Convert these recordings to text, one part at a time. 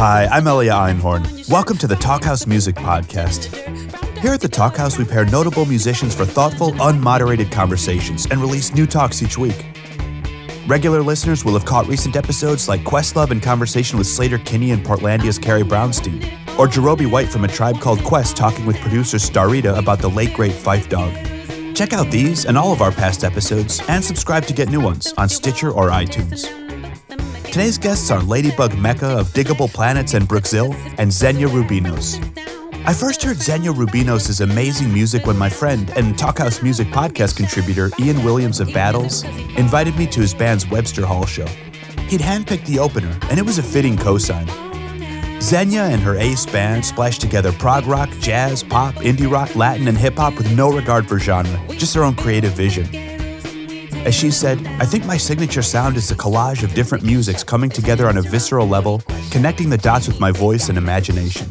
Hi, I'm Elia Einhorn. Welcome to the Talkhouse Music Podcast. Here at the Talkhouse, we pair notable musicians for thoughtful, unmoderated conversations and release new talks each week. Regular listeners will have caught recent episodes like Questlove in conversation with Sleater-Kinney and Portlandia's Carrie Brownstein, or Jarobi White from A Tribe Called Quest talking with producer Starita about the late great Phife Dawg. Check out these and all of our past episodes and subscribe to get new ones on Stitcher or iTunes. Today's guests are Ladybug Mecca of Digable Planets and Brookzill and Xenia Rubinos. I first heard Xenia Rubinos' amazing music when my friend and Talkhouse Music podcast contributor Ian Williams of Battles invited me to his band's Webster Hall show. He'd handpicked the opener, and it was a fitting cosign. Xenia and her ace band splashed together prog rock, jazz, pop, indie rock, Latin, and hip hop with no regard for genre, just their own creative vision. As she said, I think my signature sound is a collage of different musics coming together on a visceral level, connecting the dots with my voice and imagination.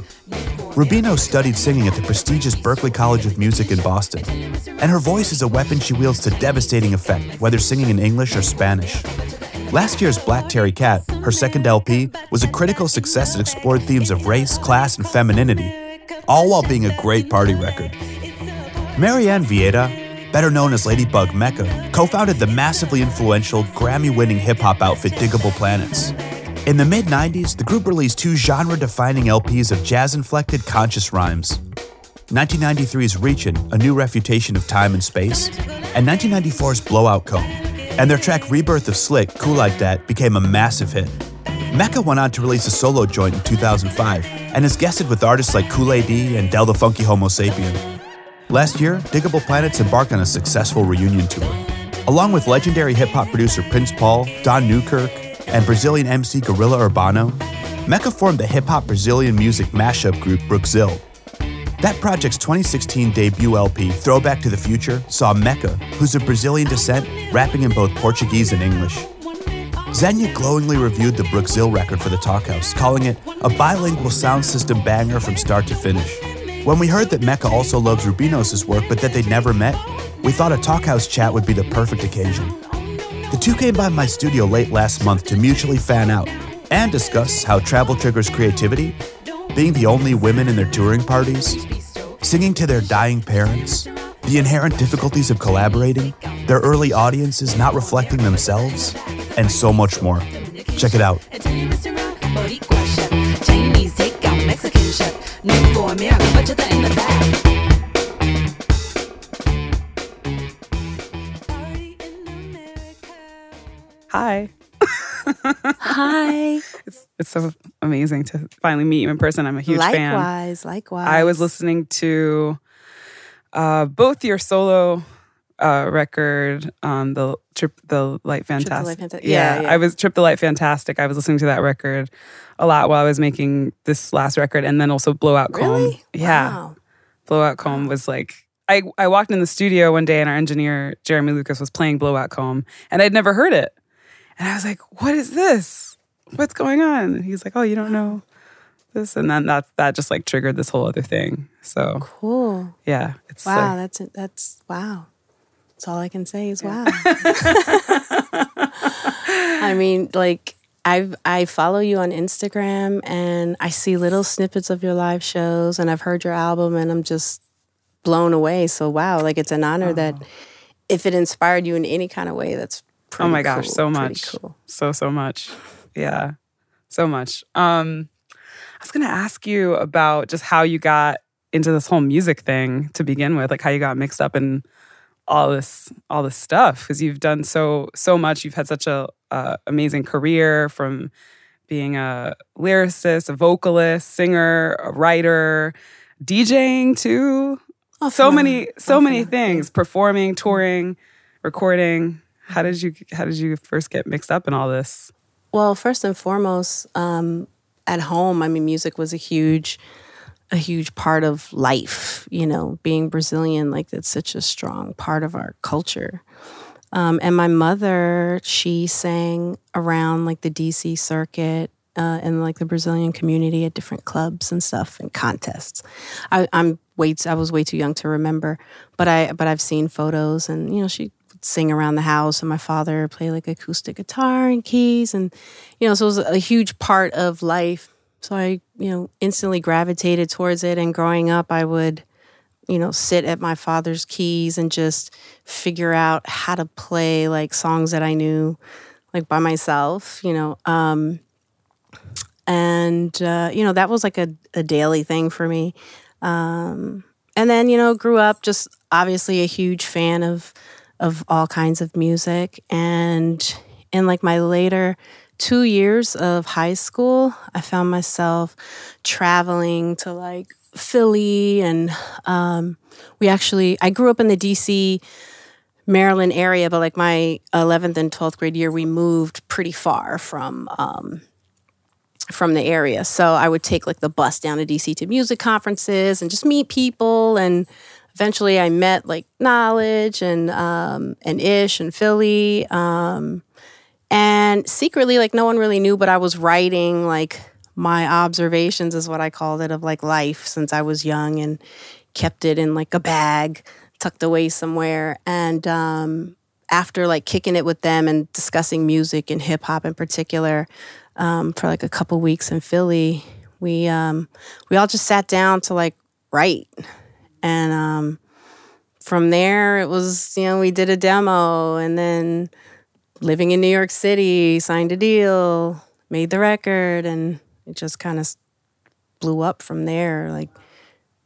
Rubinos studied singing at the prestigious Berklee College of Music in Boston, and her voice is a weapon she wields to devastating effect, whether singing in English or Spanish. Last year's Black Terry Cat, her second LP, was a critical success that explored themes of race, class, and femininity, all while being a great party record. Marianne Vieira, better known as Ladybug Mecca, co founded the massively influential, Grammy winning hip hop outfit Digable Planets. In the mid 90s, the group released two genre defining LPs of jazz inflected conscious rhymes 1993's Reachin', A New Refutation of Time and Space, and 1994's Blowout Comb. And their track Rebirth of Slick, Cool Like That, became a massive hit. Mecca went on to release a solo joint in 2005 and has guested with artists like Kool Aid and Del the Funky Homosapien. Last year, Digable Planets embarked on a successful reunion tour. Along with legendary hip hop producer Prince Paul, Don Newkirk, and Brazilian MC Gorilla Urbano, Mecca formed the hip hop Brazilian music mashup group Brookzill. That project's 2016 debut LP, Throwback to the Future, saw Mecca, who's of Brazilian descent, rapping in both Portuguese and English. Xenia glowingly reviewed the Brookzill record for the Talkhouse, calling it a bilingual sound system banger from start to finish. When we heard that Mecca also loves Rubinos' work but that they'd never met, we thought a Talkhouse chat would be the perfect occasion. The two came by my studio late last month to mutually fan out and discuss how travel triggers creativity, being the only women in their touring parties, singing to their dying parents, the inherent difficulties of collaborating, their early audiences not reflecting themselves, and so much more. Check it out. Hi. Hi. It's it's so amazing to finally meet you in person. I'm a huge fan. likewise, likewise. I was listening to uh, both your solo uh, record, um, the trip, the light the Light fantastic. Yeah, yeah, yeah. I was trip the light fantastic. I was listening to that record a lot while I was making this last record, and then also Blowout Comb. Really? Yeah, Wow. Blowout Comb was like. I, I walked in the studio one day and our engineer Jeremy Lucas was playing Blowout Comb and I'd never heard it. And I was like, what is this? What's going on? And he's like, oh, you don't know this? And then that that just like triggered this whole other thing. So Cool. yeah, it's Wow, like, that's that's wow. That's all I can say is wow. I mean, like I I follow you on Instagram and I see little snippets of your live shows and I've heard your album and I'm just blown away. So wow, like it's an honor that if it inspired you in any kind of way, that's oh my gosh, cool, so much. Cool. So so much. Yeah. So much. Um I was gonna ask you about just how you got into this whole music thing to begin with, like how you got mixed up in all this all this stuff because you've done so so much. You've had such a uh, amazing career from being a lyricist, a vocalist, singer, a writer, DJing too. Oh, So many so Oh, many things, performing, touring, recording. How did you how did you first get mixed up in all this? Well, first and foremost, um, at home, I mean, music was a huge, a huge part of life. You know, being Brazilian, like it's such a strong part of our culture. Um, and my mother, she sang around like the DC circuit uh, and like the Brazilian community at different clubs and stuff and contests. I, I'm way I was way too young to remember, but I but I've seen photos and you know she would sing around the house and my father play like acoustic guitar and keys and you know so it was a huge part of life. So I you know instantly gravitated towards it and growing up I would you know, sit at my father's keys and just figure out how to play like songs that I knew like by myself, you know. Um, and, uh, you know, that was like a, a daily thing for me. Um, and then, you know, grew up just obviously a huge fan of, of all kinds of music. And in like my later two years of high school, I found myself traveling to like Philly, and um, we actually I grew up in the DC, Maryland area, but like my 11th and 12th grade year, we moved pretty far from um, from the area. So I would take like the bus down to DC to music conferences and just meet people and. Eventually, I met like Knowledge and um, and Ish and Philly, um, and secretly, like no one really knew, but I was writing like my observations is what I called it of like life since I was young and kept it in like a bag tucked away somewhere. And um, after like kicking it with them and discussing music and hip hop in particular um, for like a couple weeks in Philly, we um, we all just sat down to like write. And um, from there, it was you know we did a demo and then living in New York City, signed a deal, made the record, and it just kind of blew up from there, like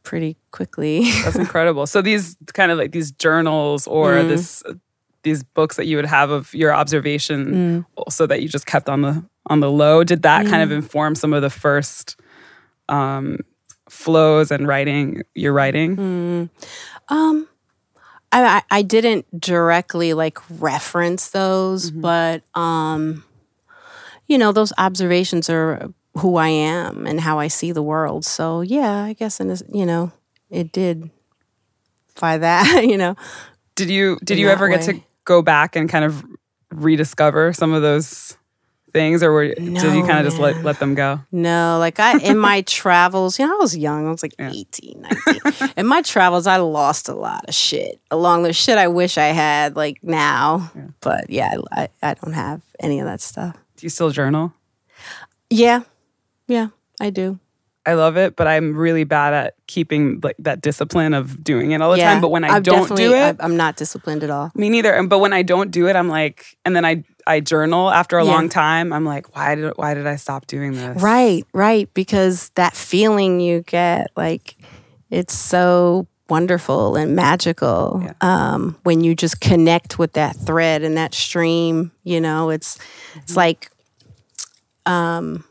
pretty quickly. That's incredible. So these kind of like these journals or Mm. this these books that you would have of your observation, Mm. so that you just kept on the on the low. Did that kind of inform some of the first um, flows and writing? Your writing. Mm. um, I, I didn't directly like reference those, but um, you know, those observations are who I am and how I see the world. So yeah, I guess in this, you know, it did by that, you know. Did you did you ever get to go back and kind of rediscover some of those things, or were, did you kind of just let let them go? No, like I in my travels, you know, I was young. I was like 18, 19. in my travels, I lost a lot of shit along the shit I wish I had like now. But yeah, I, I don't have any of that stuff. Do you still journal? Yeah. Yeah, I do. I love it, but I'm really bad at keeping like that discipline of doing it all the yeah. time. But when I I've don't do it, I'm not disciplined at all. me neither. And but when I don't do it, I'm like, and then I I journal after a Yeah. long time. I'm like, why did why did I stop doing this? Right, right. Because that feeling you get, like, it's so wonderful and magical Yeah. um, when you just connect with that thread and that stream. You know, it's Mm-hmm. it's like, um,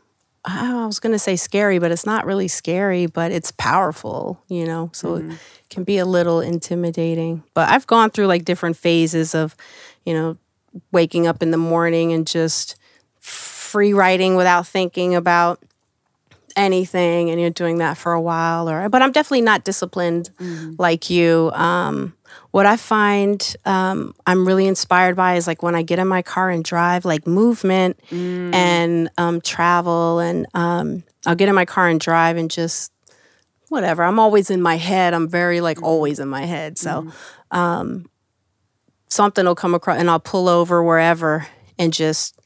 I was gonna say scary, but it's not really scary, but it's powerful. You know, so Mm-hmm. it can be a little intimidating. But I've gone through like different phases of, you know, waking up in the morning and just free writing without thinking about anything and you're doing that for a while or but i'm definitely not disciplined like you. Um, what i find um, i'm really inspired by is like when i get in my car and drive like movement and um, travel and um, i'll get in my car and drive and just whatever. I'm always in my head. I'm very like always in my head. So um, something will come across and i'll pull over wherever and just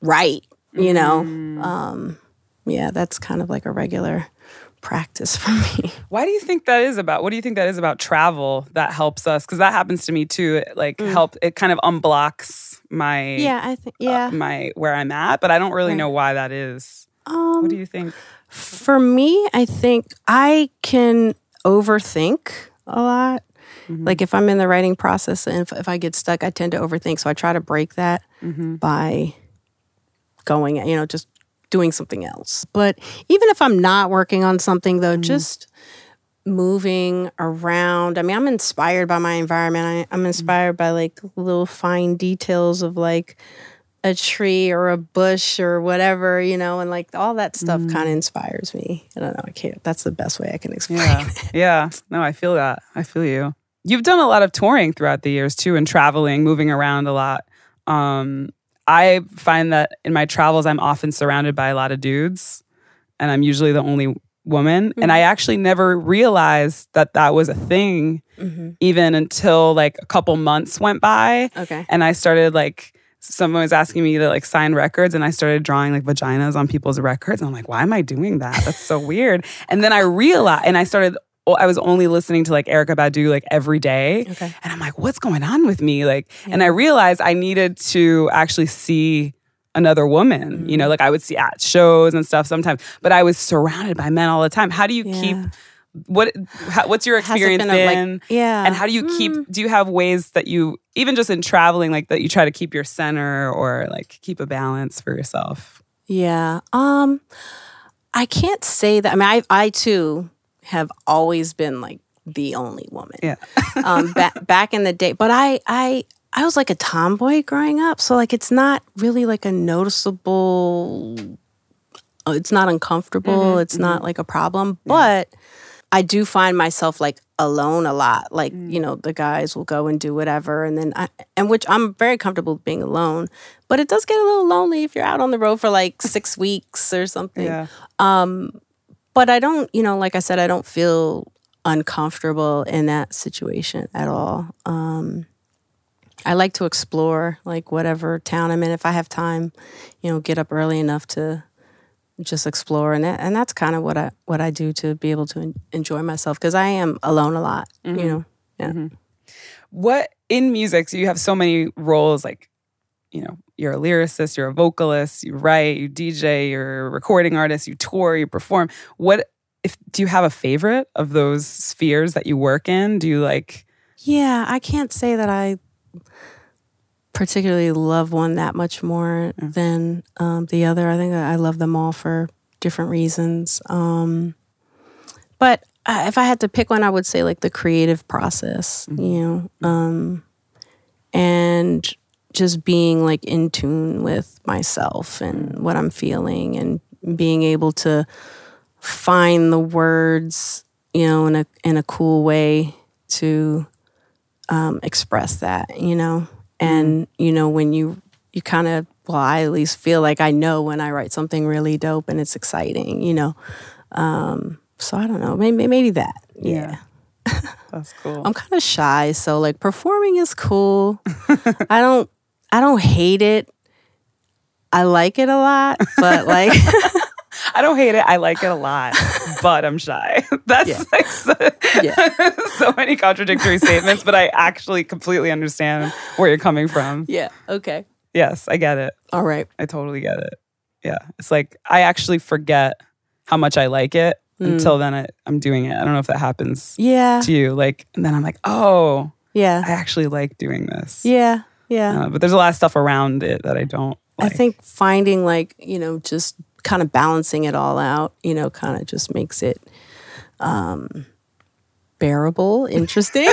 write you know um, yeah that's kind of like a regular practice for me Why do you think that is about? What do you think that is about travel that helps us? Because that happens to me too. It, like help. It kind of unblocks my Mm. yeah i think yeah my where I'm at, but I don't really Right. know why that is. um, What do you think? for me i think i can overthink a lot Mm-hmm. like if i'm in the writing process and if, if i get stuck i tend to overthink so i try to break that mm-hmm. by going you know just doing something else but even if i'm not working on something though mm-hmm. just moving around i mean i'm inspired by my environment I, i'm inspired by like little fine details of like a tree or a bush or whatever, you know, and like all that stuff kind of inspires me. I don't know. I can't. That's the best way I can explain. Yeah, it. yeah. No, I feel that. I feel you. You've done a lot of touring throughout the years too, and traveling, moving around a lot. Um, I find that in my travels, I'm often surrounded by a lot of dudes, and I'm usually the only woman. And I actually never realized that that was a thing, Mhm. even until like a couple months went by, Okay. and I started like. Someone was asking me to like sign records, and I started drawing like vaginas on people's records. And I'm like, why am I doing that? That's so weird. And then I realized, and I started, I was only listening to like Erykah Badu like every day. Okay. And I'm like, what's going on with me? Like, and I realized I needed to actually see another woman. You know, Mm-hmm. like I would see at shows and stuff sometimes, but I was surrounded by men all the time. How do you keep what? How, what's your experience been a, like- yeah. and how do you keep? Do you have ways that you even just in traveling, like that you try to keep your center or like keep a balance for yourself? Yeah. Um I can't say that. I mean I I too have always been like the only woman. Yeah. um back back in the day, but I I I was like a tomboy growing up, so like it's not really like a noticeable uh, it's not uncomfortable, it's not like a problem, but I do find myself like alone a lot. Like, you know, the guys will go and do whatever and then I and which I'm very comfortable being alone, but it does get a little lonely if you're out on the road for like 6 weeks or something. But I don't, you know, like I said I don't feel uncomfortable in that situation at all. Um I like to explore like whatever town I'm in if I have time, you know, get up early enough to just explore and that, and that's kind of what I what I do to be able to en- enjoy myself because I am alone a lot, you know. Yeah. what in music so you have so many roles like you know you're a lyricist you're a vocalist you write you dj you're a recording artist you tour you perform what if do you have a favorite of those spheres that you work in do you like Yeah, I can't say that I particularly love one that much more than um, the other. I think I love them all for different reasons. Um, but uh, if I had to pick one, I would say like the creative process, you know, um, and just being like in tune with myself and what I'm feeling and being able to find the words, you know, in a in a cool way to um, express that, you know. And you know when you you kind of well, I at least feel like I know when I write something really dope and it's exciting, you know. Um, so I don't know, maybe maybe that. Yeah. that's cool I'm kind of shy, so like performing is cool. I don't I don't hate it. I like it a lot, but like i don't hate it i like it a lot but i'm shy that's Yeah. like so, Yeah. so many contradictory statements but i actually completely understand where you're coming from yeah, okay. yes i get it All right. I totally get it. Yeah. It's like I actually forget how much I like it hmm. until then I, I'm doing it. I don't know if that happens Yeah. to you. Like, and then I'm like, oh, Yeah. I actually like doing this. Yeah. Yeah. Uh, but there's a lot of stuff around it that I don't like. I think finding like, you know, just kind of balancing it all out, you know, kind of just makes it um bearable, interesting.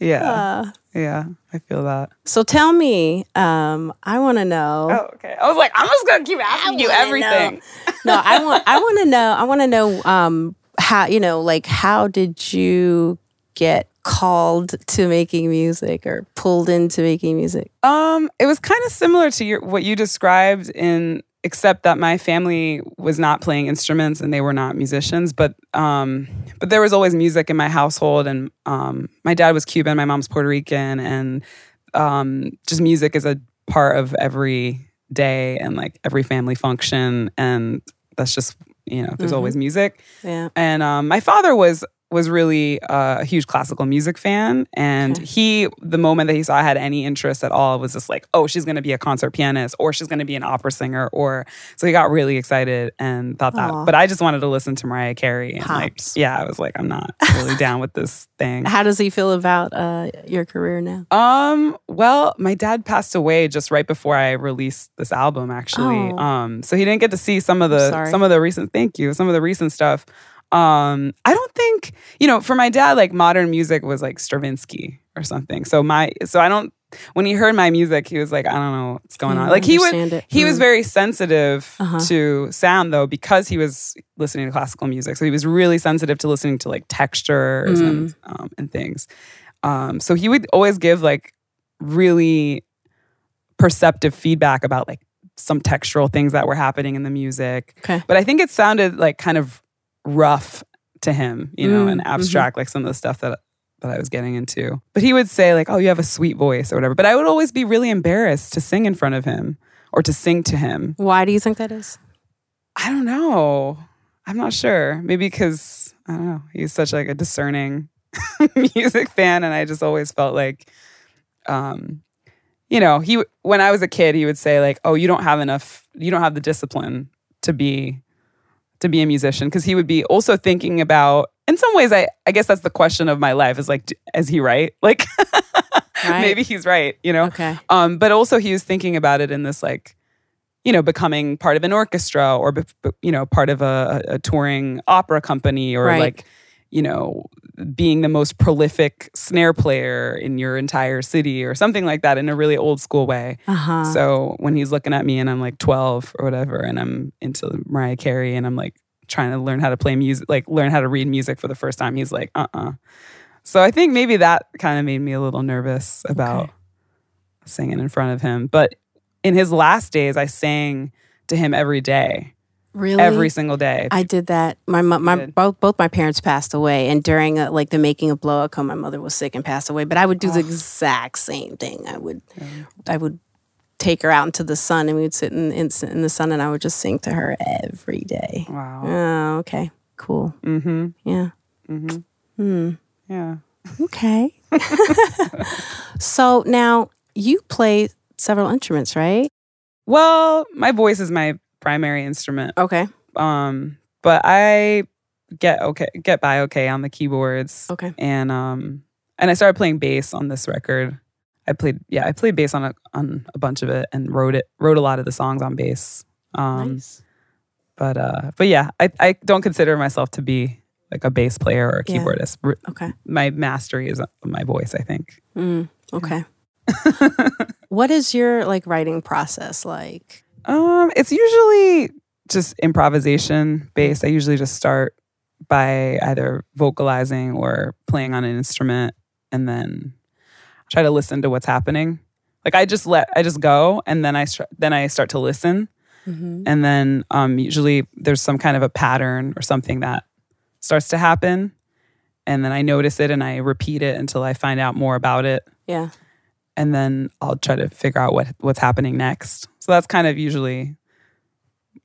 yeah. Uh. yeah. I feel that. so tell me, um, I want to know. Oh, okay. I was like, I'm just going to keep asking you everything. no, I want I want to know. I want to know um how, you know, like how did you get called to making music or pulled into making music? Um, it was kind of similar to your, what you described in except that my family was not playing instruments and they were not musicians, but um, but there was always music in my household, and um, my dad was Cuban, my mom's Puerto Rican, and um, just music is a part of every day and like every family function, and that's just you know, there's always music. Yeah. And um, my father was was really uh, a huge classical music fan, and he, the moment that he saw I had any interest at all, was just like, "Oh, she's going to be a concert pianist, or she's going to be an opera singer," or so he got really excited and thought that. Aw. But I just wanted to listen to Mariah Carey, and like, yeah, I was like, I'm not really down with this thing. How does he feel about uh your career now? Um, well, my dad passed away just right before I released this album actually. Oh. Um, so he didn't get to see some of the some of the recent thank you, some of the recent stuff. Um, I don't think, you know, for my dad like modern music was like Stravinsky, or something. So my so I don't when he heard my music, he was like, I don't know what's going on. Like he understand it. he was Mm. very sensitive Uh-huh. to sound though because he was listening to classical music. So he was really sensitive to listening to like textures and Mm. um, and things. Um, so he would always give like really perceptive feedback about like some textural things that were happening in the music. Okay. But I think it sounded like kind of rough to him, you know, Mm, and abstract, like some of the stuff that that I was getting into. But he would say like, "Oh, you have a sweet voice" or whatever. But I would always be really embarrassed to sing in front of him or to sing to him. Why do you think that is? I don't know. I'm not sure. Maybe because I don't know. He's such like a discerning music fan, and I just always felt like, um, you know, he when I was a kid, he would say like, "Oh, you don't have enough. You don't have the discipline to be to be a musician." Because he would be also thinking about. In some ways, I I guess that's the question of my life. Is like, is he right? Like, Right. maybe he's right. You know. Okay. Um, but also he was thinking about it in this like, you know, becoming part of an orchestra or you know part of a, a touring opera company or Right. like, you know, being the most prolific snare player in your entire city or something like that in a really old school way. Uh huh. So when he's looking at me and I'm like 12 or whatever, and I'm into Mariah Carey and I'm like trying to learn how to play music, like learn how to read music for the first time, he's like, uh uh So I think maybe that kind of made me a little nervous about Okay. singing in front of him. But in his last days, I sang to him every day, really? every single day. I did that. My my both both my parents passed away, and during uh, like the making of Blowout, my mother was sick and passed away. But I would do the exact same thing. I would I would take her out into the sun, and we would sit in, in in the sun, and I would just sing to her every day. wow. Oh, okay, cool. Mm-hmm. Yeah. Mm-hmm. Hmm. Yeah. Okay. so now you play several instruments, right? Well, my voice is my primary instrument. Okay. Um, but I get okay, get by okay on the keyboards. Okay. And um, and I started playing bass on this record. I played, yeah, I played bass on a on a bunch of it and wrote it, wrote a lot of the songs on bass. Um, nice. but uh, but yeah, I I don't consider myself to be like a bass player or a keyboardist. R- Okay. My mastery is my voice, I think. Mm, okay. what is your like writing process like? Um, it's usually just improvisation based. I usually just start by either vocalizing or playing on an instrument and then try to listen to what's happening. Like I just let I just go and then I start then I start to listen Mm-hmm. and then um usually there's some kind of a pattern or something that starts to happen and then I notice it and I repeat it until I find out more about it Yeah. and then I'll try to figure out what what's happening next. So that's kind of usually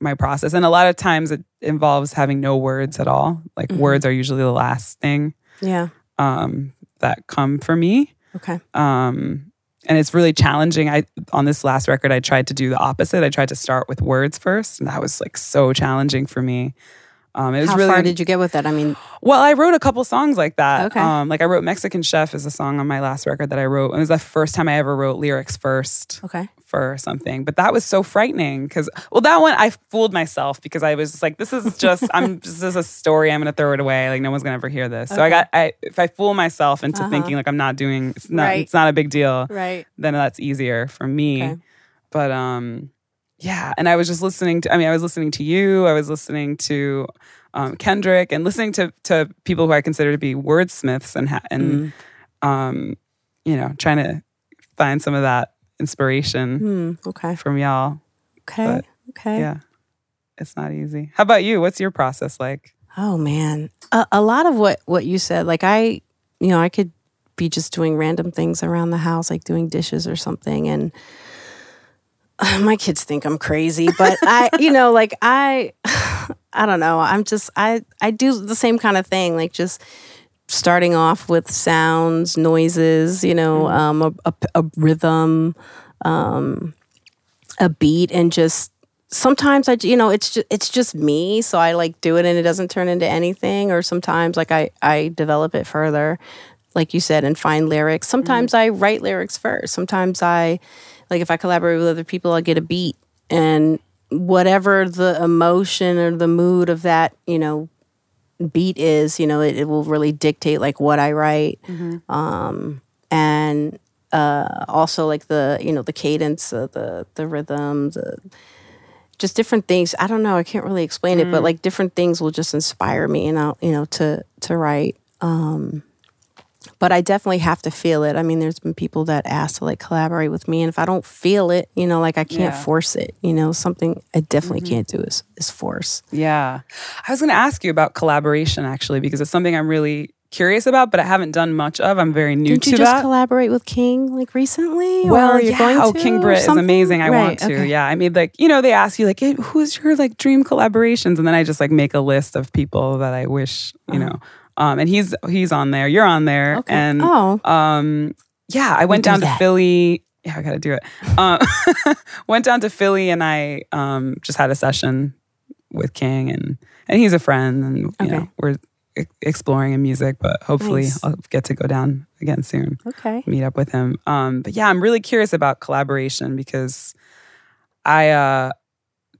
my process. And a lot of times it involves having no words at all. Like Mhm. words are usually the last thing Yeah. um, that come for me. Okay. Um, and it's really challenging. I on this last record, I tried to do the opposite. I tried to start with words first, and that was like so challenging for me. Um, it was How really far did you get with that? I mean, well, I wrote a couple songs like that. Okay. Um, like I wrote Mexican Chef is a song on my last record that I wrote. and It was the first time I ever wrote lyrics first okay. For something. But that was so frightening because well, that one I fooled myself because I was just like, this is just I'm this is a story. I'm gonna throw it away. Like no one's gonna ever hear this. So I got I if I fool myself into Uh-huh. thinking like I'm not doing it's not Right. it's not a big deal, Right. then that's easier for me. Okay. But um yeah, and I was just listening to I mean I was listening to you, I was listening to um, Kendrick and listening to to people who I consider to be wordsmiths and ha- and Mm. um you know, trying to find some of that inspiration Hmm. Okay. from y'all. Okay. But, okay. Yeah. It's not easy. How about you? What's your process like? Oh man, a, a lot of what what you said, like I, you know, I could be just doing random things around the house, like doing dishes or something, and my kids think I'm crazy, but I, you know, like I, I don't know. I'm just I I do the same kind of thing, like just starting off with sounds, noises, you know, um, a, a, a rhythm, um, a beat, and just sometimes I, you know, it's just it's just me, so I like do it and it doesn't turn into anything. Or sometimes like I I develop it further, like you said, and find lyrics. Sometimes I write lyrics first. Sometimes I like if I collaborate with other people, I'll get a beat and whatever the emotion or the mood of that, you know, beat is, you know, it, it will really dictate like what I write. Um, and uh, also like the you know the cadence, uh, the the rhythms, uh, just different things. I don't know. I can't really explain it, but like different things will just inspire me, and I'll you know to to write. Um, but I definitely have to feel it. I mean, there's been people that ask to like collaborate with me, and if I don't feel it, you know, like I can't Yeah. force it. You know, something I definitely mm-hmm. can't do is is force. Yeah. I was going to ask you about collaboration actually, because it's something I'm really curious about, but I haven't done much of. I'm very new Didn't to you just that. collaborate with King like recently? well, yeah. going oh, King or Britt is amazing. I Right, want to. okay. Yeah. I mean, like, you know, they ask you, like, hey, who's your like dream collaborations? And then I just like make a list of people that I wish, you uh-huh. know. Um, and he's he's on there. You're on there. Okay. And oh, um, yeah, I went do down to that. Philly. Yeah, I got to do it. Um, went down to Philly and I um, just had a session with King and and he's a friend and you Okay. know we're exploring in music, but hopefully Nice. I'll get to go down again soon, okay. meet up with him. Um, but yeah, I'm really curious about collaboration because I uh,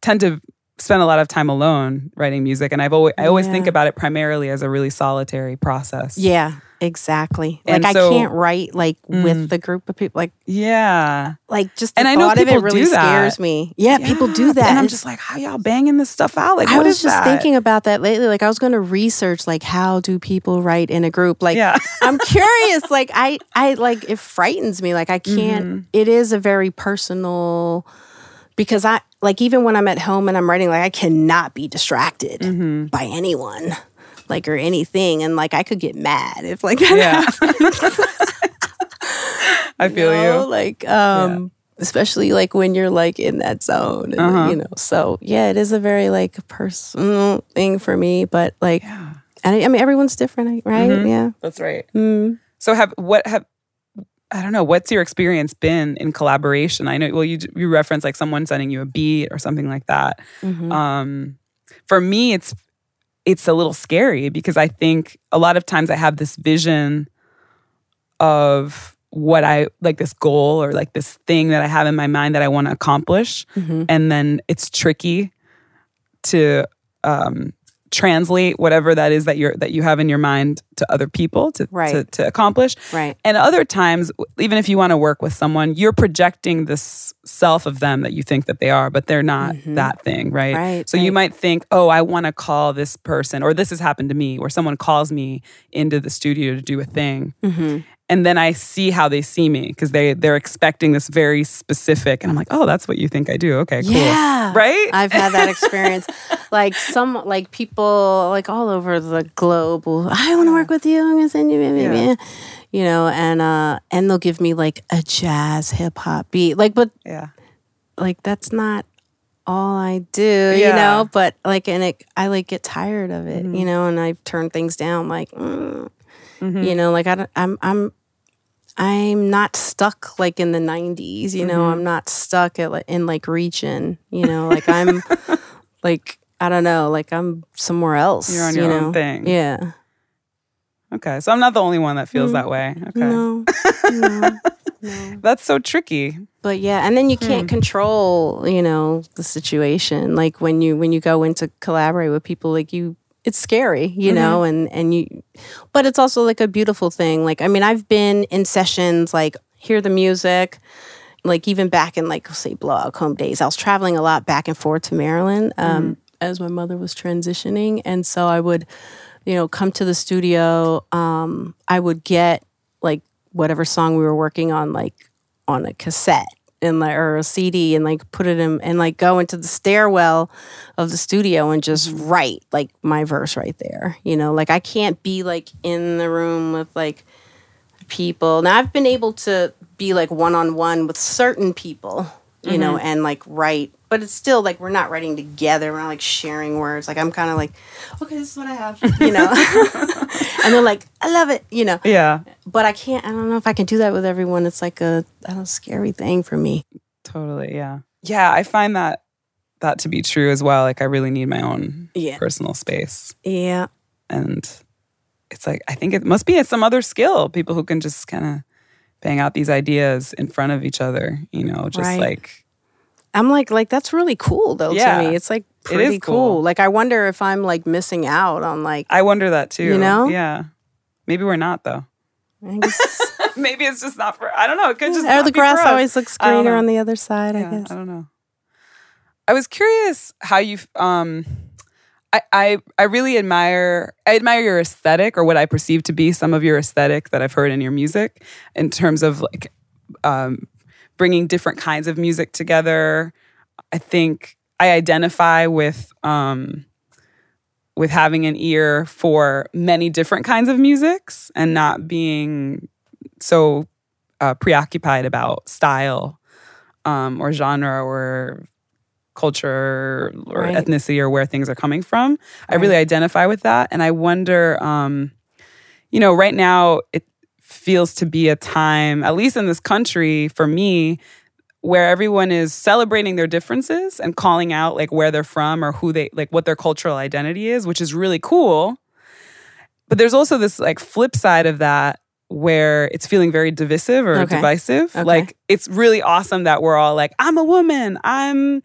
tend to spend a lot of time alone writing music, and I've always I always think about it primarily as a really solitary process. Yeah, exactly. And like so- I can't write like Mm. with the group of people. Like yeah. like just And I know of it people really do that. scares me. Yeah, people do that. And I'm just like, how y'all banging this stuff out? Like, I was just that? thinking about that lately. Like I was going to research like how do people write in a group? Like Yeah. I'm curious. Like I I like it frightens me. Like I can't. Mm-hmm. it is a very personal because I like even when I'm at home and I'm writing, like I cannot be distracted Mm-hmm. by anyone. Like or anything, and like I could get mad if like that Yeah. happens. I feel know? you. Like, um, especially like when you're like in that zone, and, Uh-huh. you know. So yeah, it is a very like personal thing for me, but like, Yeah. and I, I mean, everyone's different, right? Mhm. Yeah. That's right. Mm. So have what have I don't know. What's your experience been in collaboration? I know. Well, you you reference like someone sending you a beat or something like that. Mhm. Um, for me, it's it's a little scary because I think a lot of times I have this vision of what I like this goal or like this thing that I have in my mind that I want to accomplish, Mhm. and then it's tricky to um, translate whatever that is that you're that you have in your mind to other people to Right. to, to accomplish. Right. And other times, even if you want to work with someone, you're projecting this self of them that you think that they are, but they're not that thing, right? Mm-hmm. Right, So you might think, oh, I want to call this person, or this has happened to me, where someone calls me into the studio to do a thing. Mm-hmm. And then I see how they see me because they they're expecting this very specific, and I'm like, oh, that's what you think I do. Okay, cool, Yeah. right? I've had that experience. like some like people like all over the globe will I want to work with you. I'm gonna send you blah, blah, Yeah. blah." you know, and uh and they'll give me like a jazz hip hop beat. Like but yeah, like that's not all I do, you know. But like, and it, I like get tired of Mm-hmm. it, you know, and I turn things down. Like, mm, Mm-hmm. you know, like I don't, I'm, I'm, I'm not stuck like in the '90s, you know. Mm-hmm. I'm not stuck at in like Reachin', you know. Like I'm, like I don't know, like I'm somewhere else. You're on you your own thing. Yeah. okay. So I'm not the only one that feels that way. Okay, Mm. No. no. that's so tricky. but yeah and then you can't Hmm. control you know the situation like when you when you go in to collaborate with people like you it's scary you know Mm-hmm. and and you but it's also like a beautiful thing like i mean i've been in sessions like hear the music like even back in like say Blowout Comb days i was traveling a lot back and forth to maryland um, Mm-hmm. as my mother was transitioning and so i would you know come to the studio um, i would get like whatever song we were working on like on a cassette and like or a CD and like put it in and like go into the stairwell of the studio and just mm-hmm. write like my verse right there. You know, like I can't be like in the room with like people. Now I've been able to be like one on one with certain people, you know, mm-hmm. and like write, but it's still like we're not writing together. We're not like sharing words. Like I'm kind of like, okay, this is what I have, you know, and they're like, I love it, you know Yeah, but I can't. I don't know if I can do that with everyone. It's like a, I don't know, scary thing for me. totally. Yeah, yeah. I find that that to be true as well. Like I really need my own Yeah. personal space, Yeah, and it's like I think it must be some other skill. People who can just kind of bang out these ideas in front of each other. You know, just Right. like I'm like, like that's really cool though Yeah. to me. It's like It pretty cool. cool. Like I wonder if I'm like missing out on like, I wonder that too. You know? Yeah. Maybe we're not though. Maybe it's just not for. I don't know. It could just. or the grass always looks greener on the other side. I guess. I don't know. I was curious how you um I, I I really admire I admire your aesthetic or what I perceive to be some of your aesthetic that I've heard in your music in terms of like um bringing different kinds of music together. I think I identify with um with having an ear for many different kinds of musics and not being so uh, preoccupied about style um, or genre or culture or Right. ethnicity or where things are coming from. I really identify with that. And I wonder, um, you know, right now it feels to be a time, at least in this country, for me, where everyone is celebrating their differences and calling out like where they're from or who they like what their cultural identity is, which is really cool. But there's also this like flip side of that where it's feeling very divisive or Okay. divisive. Okay. Like it's really awesome that we're all like, I'm a woman, I'm,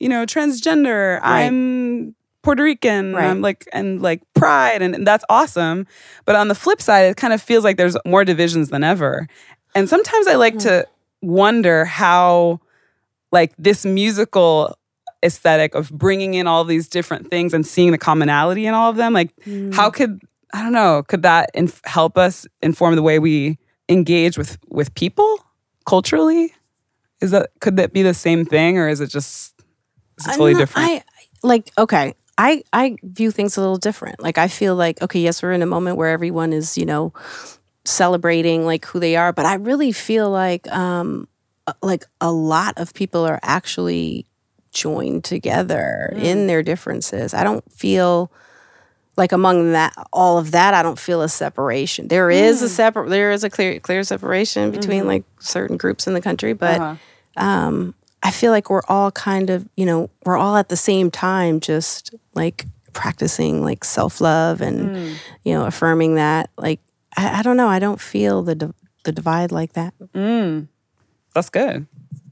you know, transgender, Right. I'm Puerto Rican, Right. I'm like and like pride and, and that's awesome. But on the flip side, it kind of feels like there's more divisions than ever. And sometimes I like Hmm. to wonder how like this musical aesthetic of bringing in all these different things and seeing the commonality in all of them like Mm. how could i don't know could that inf- help us inform the way we engage with with people culturally is that could that be the same thing or is it just is it totally not- different I like okay. I I view things a little different. Like I feel like okay, yes, we're in a moment where everyone is you know celebrating like who they are, but I really feel like um uh, like a lot of people are actually joined together Mm. in their differences. I don't feel like among that all of that I don't feel a separation. There is Mm. a separate there is a clear clear separation between like certain groups in the country, but Mm-hmm. Uh-huh. um, I feel like we're all kind of, you know, we're all at the same time just like practicing like self love and, Mm. you know, affirming that. Like, I, I don't know. I don't feel the, the divide like that. Mm. That's good.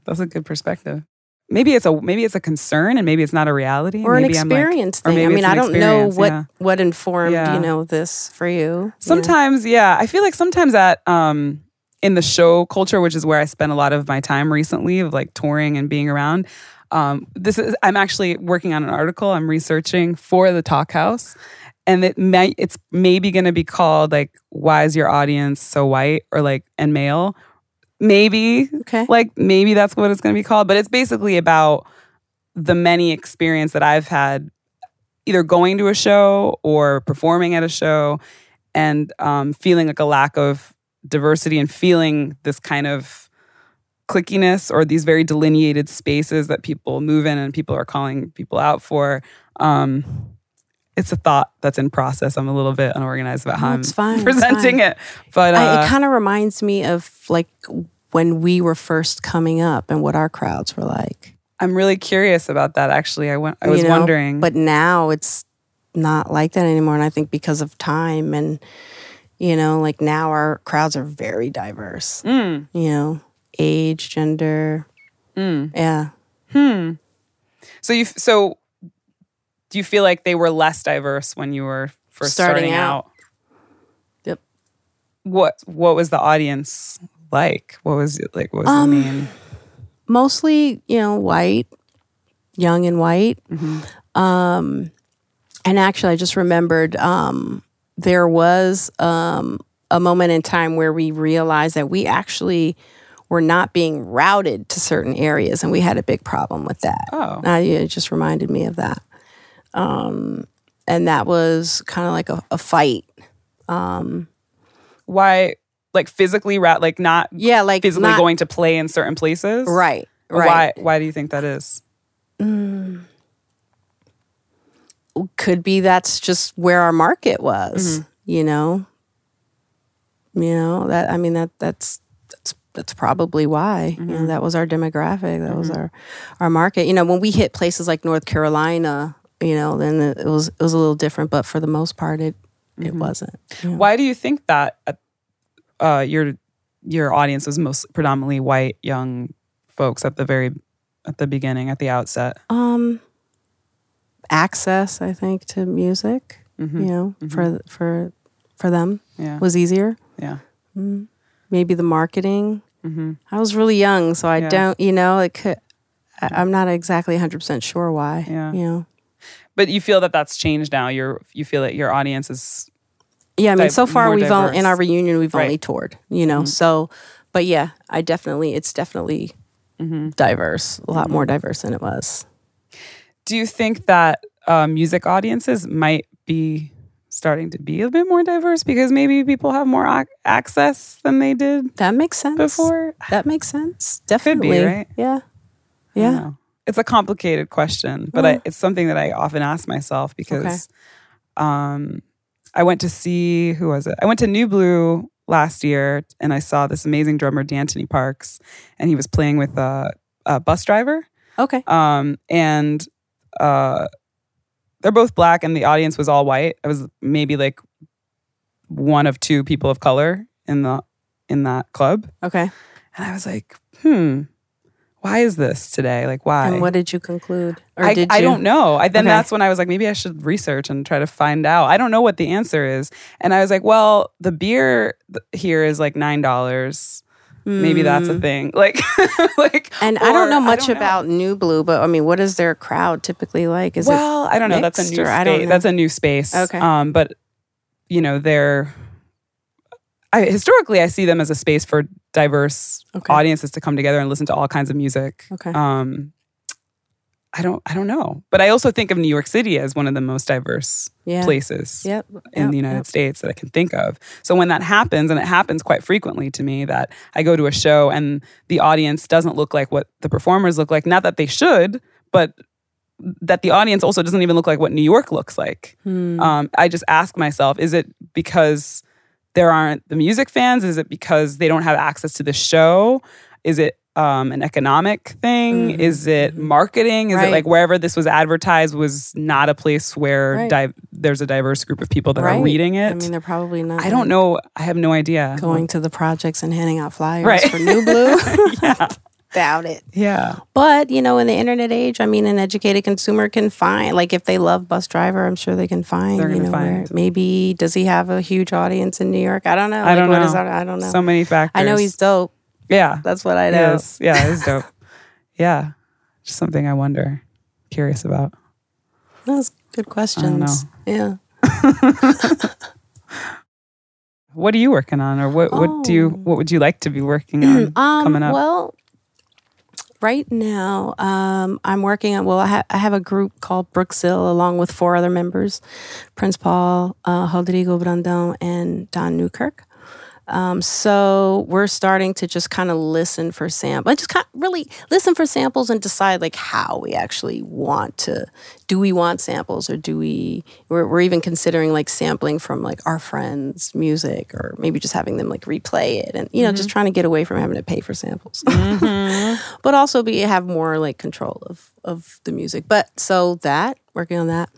That's a good perspective. Maybe it's a maybe it's a concern and maybe it's not a reality. Or maybe an like- experience or thing. I mean, I don't know what, yeah. what informed, Yeah. you know, this for you. Sometimes, yeah. I feel like sometimes that um in the show culture, which is where I spend a lot of my time recently of like touring and being around. Um, this is I'm actually working on an article I'm researching for the Talkhouse. And it may it's maybe gonna be called like why is your audience so white or like and male? Maybe Okay. like maybe that's what it's going to be called but it's basically about the many experience that i've had either going to a show or performing at a show and um, feeling like a lack of diversity and feeling this kind of clickiness or these very delineated spaces that people move in and people are calling people out for um, it's a thought that's in process i'm a little bit unorganized about how No, i'm fine, presenting it but uh, I, it kind of reminds me of like when we were first coming up and what our crowds were like. i'm really curious about that actually i, went, I you was know? wondering But now it's not like that anymore. And I think because of time and, you know, like now our crowds are very diverse, Mm. you know, age, gender. Mm. Yeah. Hmm. So you so do you feel like they were less diverse when you were first starting, Starting out? out. Yep. What what was the audience like? What was it like? What was Um, the main? Mostly, you know, white, young and white. Mm-hmm. Um, and actually, I just remembered um, there was um, a moment in time where we realized that we actually were not being routed to certain areas, and we had a big problem with that. Oh, Uh, yeah, it just reminded me of that. Um, and that was kind of like a, a fight. Um, why? Like physically, ra- like not yeah, like physically not- going to play in certain places, right, right. Why? Why do you think that is? Could be that's just where our market was. Mm-hmm. You know, you know that. I mean that that's that's, that's probably why. You know, mm-hmm. that was our demographic. That was mm-hmm. our our market. You know, when we hit places like North Carolina, you know, then it was it was a little different. But for the most part, it it wasn't. you know. Why do you think that uh, uh your your audience was most predominantly white young folks at the very at the beginning at the outset? um access i think to music Mhm. you know mm-hmm. for for for them Yeah, was easier yeah. Mm-hmm. maybe the marketing. Mm-hmm. I was really young, so I Yeah. don't, you know, it could. I, I'm not exactly 100 percent sure why. Yeah. You know. But you feel that that's changed now. You're you feel that your audience is Yeah, I mean, so far we've only in our reunion we've only toured, you know. So, but yeah, I definitely it's definitely diverse, a lot more diverse than it was. Do you think that uh, music audiences might be starting to be a bit more diverse because maybe people have more ac- access than they did That makes sense. before? that makes sense. Could be, Definitely, right? Yeah, yeah. It's a complicated question, but I, it's something that I often ask myself because um, I went to see who was it? I went to Nublu last year, and I saw this amazing drummer, Deantoni Parks, and he was playing with a, a Busdriver. Okay, um, and uh, they're both black and the audience was all white. I was maybe like one of two people of color in the in that club. Okay. And I was like, hmm, why is this today? Like, why? And what did you conclude? Or I, did you? I don't know. I, then okay. that's when I was like, maybe I should research and try to find out. I don't know what the answer is. And I was like, well, the beer here is like $9. Mm. Maybe that's a mm. thing. Like, like. And or, I don't know much don't about. Nublu, but I mean, what is their crowd typically like? Is well, it I don't know. That's a new. Space. That's a new space. Okay. Um, but you know, they're. I, historically, I see them as a space for diverse okay. audiences to come together and listen to all kinds of music. Okay. Um, I don't. I don't know. But I also think of New York City as one of the most diverse Yeah. places Yep. in the United yep. States that I can think of. So when that happens, and it happens quite frequently to me, that I go to a show and the audience doesn't look like what the performers look like. Not that they should, but that the audience also doesn't even look like what New York looks like. Hmm. Um, I just ask myself: Is it because there aren't the music fans? Is it because they don't have access to the show? Is it um, an economic thing? Is it marketing? Is Mm-hmm. Right. it like wherever this was advertised was not a place where Right. di- there's a diverse group of people that Right. are reading it? I mean, they're probably not. I don't know. I have no idea. going to the projects and handing out flyers for Nublu. yeah, Doubt it. yeah, But you know, in the internet age, I mean, an educated consumer can find like if they love Busdriver, I'm sure they can find. They're you know, where- find. maybe does he have a huge audience in New York? I don't know. I Like, don't know. is? I don't know. So many factors. I know he's dope. Yeah. That's what I know. is. Yeah, it's dope. yeah, just something I wonder, curious about. Those good questions. Yeah. What are you working on, or what? What do you? What would you like to be working on Um, coming up? Well, right now, um, I'm working on. Well, I, ha- I have a group called Brookzill, along with four other members: Prince Paul, uh, Rodrigo Brandão, and Don Newkirk. Um, so we're starting to just kind of listen for samples, just kind of really listen for samples and decide like how we actually want to. Do we want samples or do we? We're, we're even considering like sampling from like our friends' music or maybe just having them like replay it and you know just trying to get away from having to pay for samples, but also be have more like control of of the music. But so that working on that.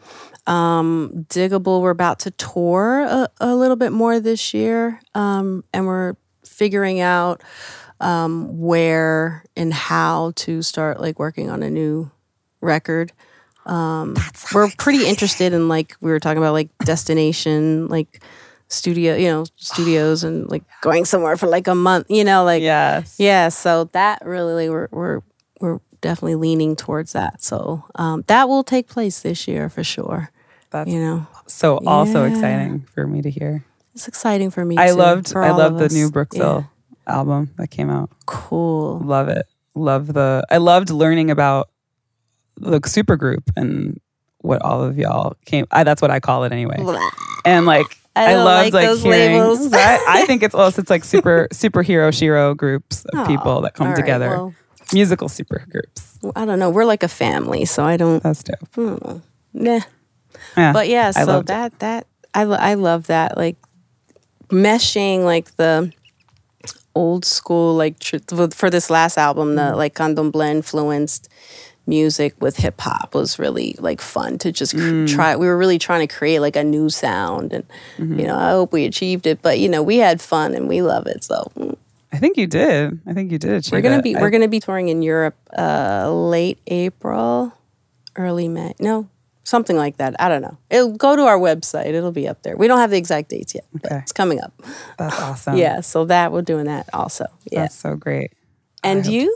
Um, Digable, we're about to tour a, a little bit more this year, um, and we're figuring out um, where and how to start like working on a new record. Um, we're pretty interested in like we were talking about like destination, like studio, you know, studios, and like going somewhere for like a month, you know, like yes. yeah, so that really we're we're we're definitely leaning towards that. So um, that will take place this year for sure. That's You know, so also Yeah. exciting for me to hear. it's exciting for me. I too, loved. I all love the us. new Yeah. Album that came out. Cool. Love it. Love the. I loved learning about the supergroup and what all of y'all came. I, that's what I call it anyway. And like. I I, loved like like, those hearing. labels. I, I think it's also it's like super superhero shiro groups of people that come right, together. well, Musical super groups. I don't know. We're like a family, so I don't. That's dope. Hmm. Yeah. Yeah. But yeah, so it. that that I I love that like meshing like the old school like tr- for this last album the Mm. like candomblé influenced music with hip hop was really like fun to just cr- Mm. try we were really trying to create like a new sound and Mm-hmm. you know I hope we achieved it but you know we had fun and we love it so. I think you did. I think you did. We're gonna it. be I- we're gonna be touring in Europe uh late April early May no something like that. I don't know. It'll go to our website. It'll be up there. We don't have the exact dates yet, but Okay. it's coming up. That's awesome. Yeah, so that we're doing that also. Yeah. That's so great. and you?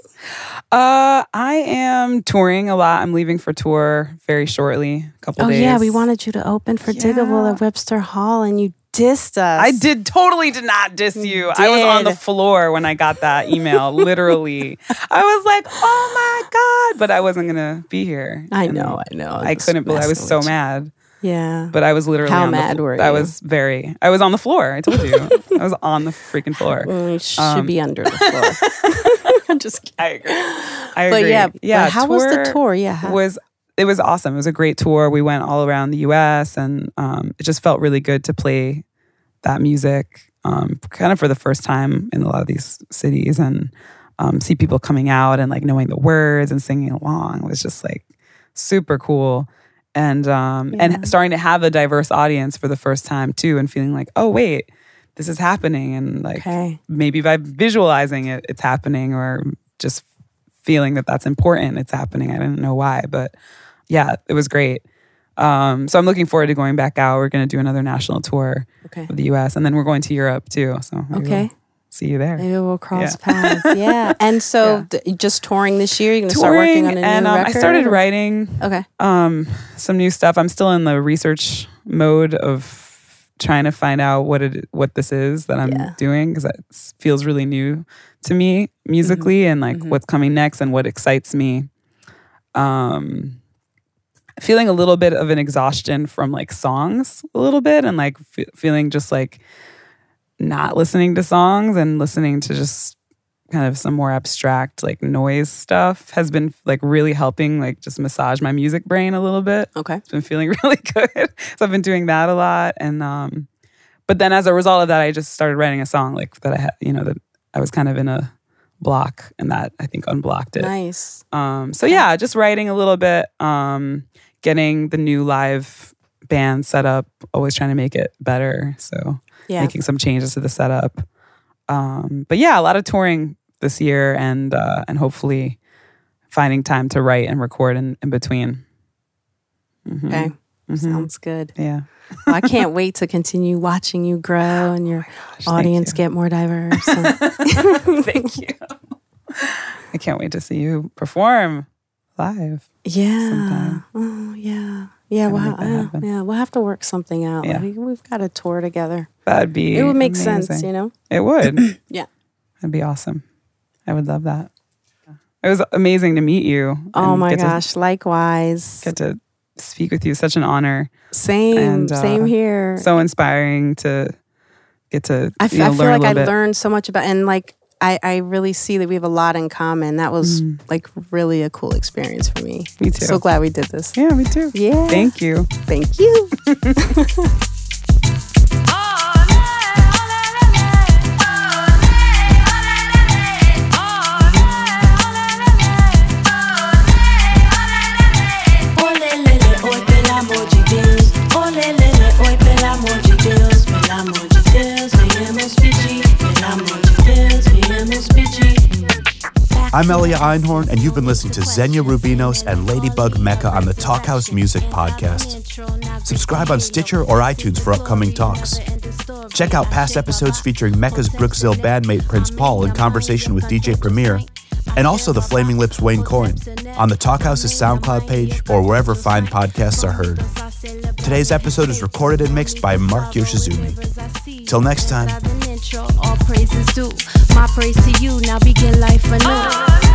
Uh, I am touring a lot. I'm leaving for tour very shortly. A couple Oh days. yeah, we wanted you to open for Digable at Webster Hall, and you dissed us. I did totally did not diss you. I was on the floor when I got that email. literally, I was like, "Oh my god!" But I wasn't gonna be here. I And know, I know. I couldn't believe. I was so mad. Yeah. But I was literally How on the mad flo- were I was very. I was on the floor. I told you. I was on the freaking floor. Mm, should Um, be under the floor. I'm just kidding. I agree. I But agree. yeah, yeah. but how was the tour? Yeah, how- was it was awesome. It was a great tour. We went all around the U.S. and um, it just felt really good to play that music, um, kind of for the first time in a lot of these cities, and um, see people coming out and like knowing the words and singing along. It was just like super cool. And um, and starting to have a diverse audience for the first time too, and feeling like, oh wait, this is happening, and like Okay. maybe by visualizing it, it's happening, or just feeling that that's important, it's happening. I didn't know why, but yeah, it was great. Um, so I'm looking forward to going back out. We're going to do another national tour Okay. of the U.S. and then we're going to Europe too. So Okay. we'll see you there. Maybe we'll cross Yeah. paths. Yeah. And so Yeah. th- just touring this year, you're gonna start working on a new and um, I started writing Okay. um, some new stuff. I'm still in the research mode of trying to find out what it what this is that I'm Yeah. doing because it feels really new to me musically and like what's coming next and what excites me. Um, feeling a little bit of an exhaustion from like songs a little bit and like fe- feeling just like not listening to songs and listening to just kind of some more abstract like noise stuff has been like really helping like just massage my music brain a little bit Okay. it's been feeling really good so i've been doing that a lot and um but then as a result of that i just started writing a song like that i had you know that i was kind of in a block and that i think unblocked it Nice. um, so yeah, just writing a little bit, um, getting the new live band set up, always trying to make it better. So Yeah. making some changes to the setup. Um, but yeah, a lot of touring this year and uh, and hopefully finding time to write and record in, in between. Mhm. Okay. Mhm. Sounds good. Yeah. Well, I can't wait to continue watching you grow and your thank audience you. get more diverse. and- Thank you. I can't wait to see you perform live. yeah. Sometime. Oh, yeah. Yeah, we'll ha- that yeah, we'll have to work something out. Yeah. We, we've got a tour together. That'd be It would make sense, you know? It would. Yeah. That'd be awesome. I would love that. It was amazing to meet you. Oh my get to- gosh. Likewise. get to speak with you. Such an honor. Same. and, uh, same here. So inspiring to get to I, f- you know, I feel like I bit. learned so much about, and like I, I really see that we have a lot in common. That was Mm. like really a cool experience for me. Me too. So glad we did this. Yeah, me too. Yeah. Thank you. Thank you. Elia Einhorn, and you've been listening to Xenia Rubinos and Ladybug Mecca on the Talkhouse Music Podcast. Subscribe on Stitcher or iTunes for upcoming talks. Check out past episodes featuring Mecca's Brookzill bandmate Prince Paul in conversation with DJ Premier, and also the Flaming Lips Wayne Coyne on the Talkhouse's SoundCloud page or wherever fine podcasts are heard. Today's episode is recorded and mixed by Mark Yoshizumi. Till next time. My praise to you. Now begin life anew.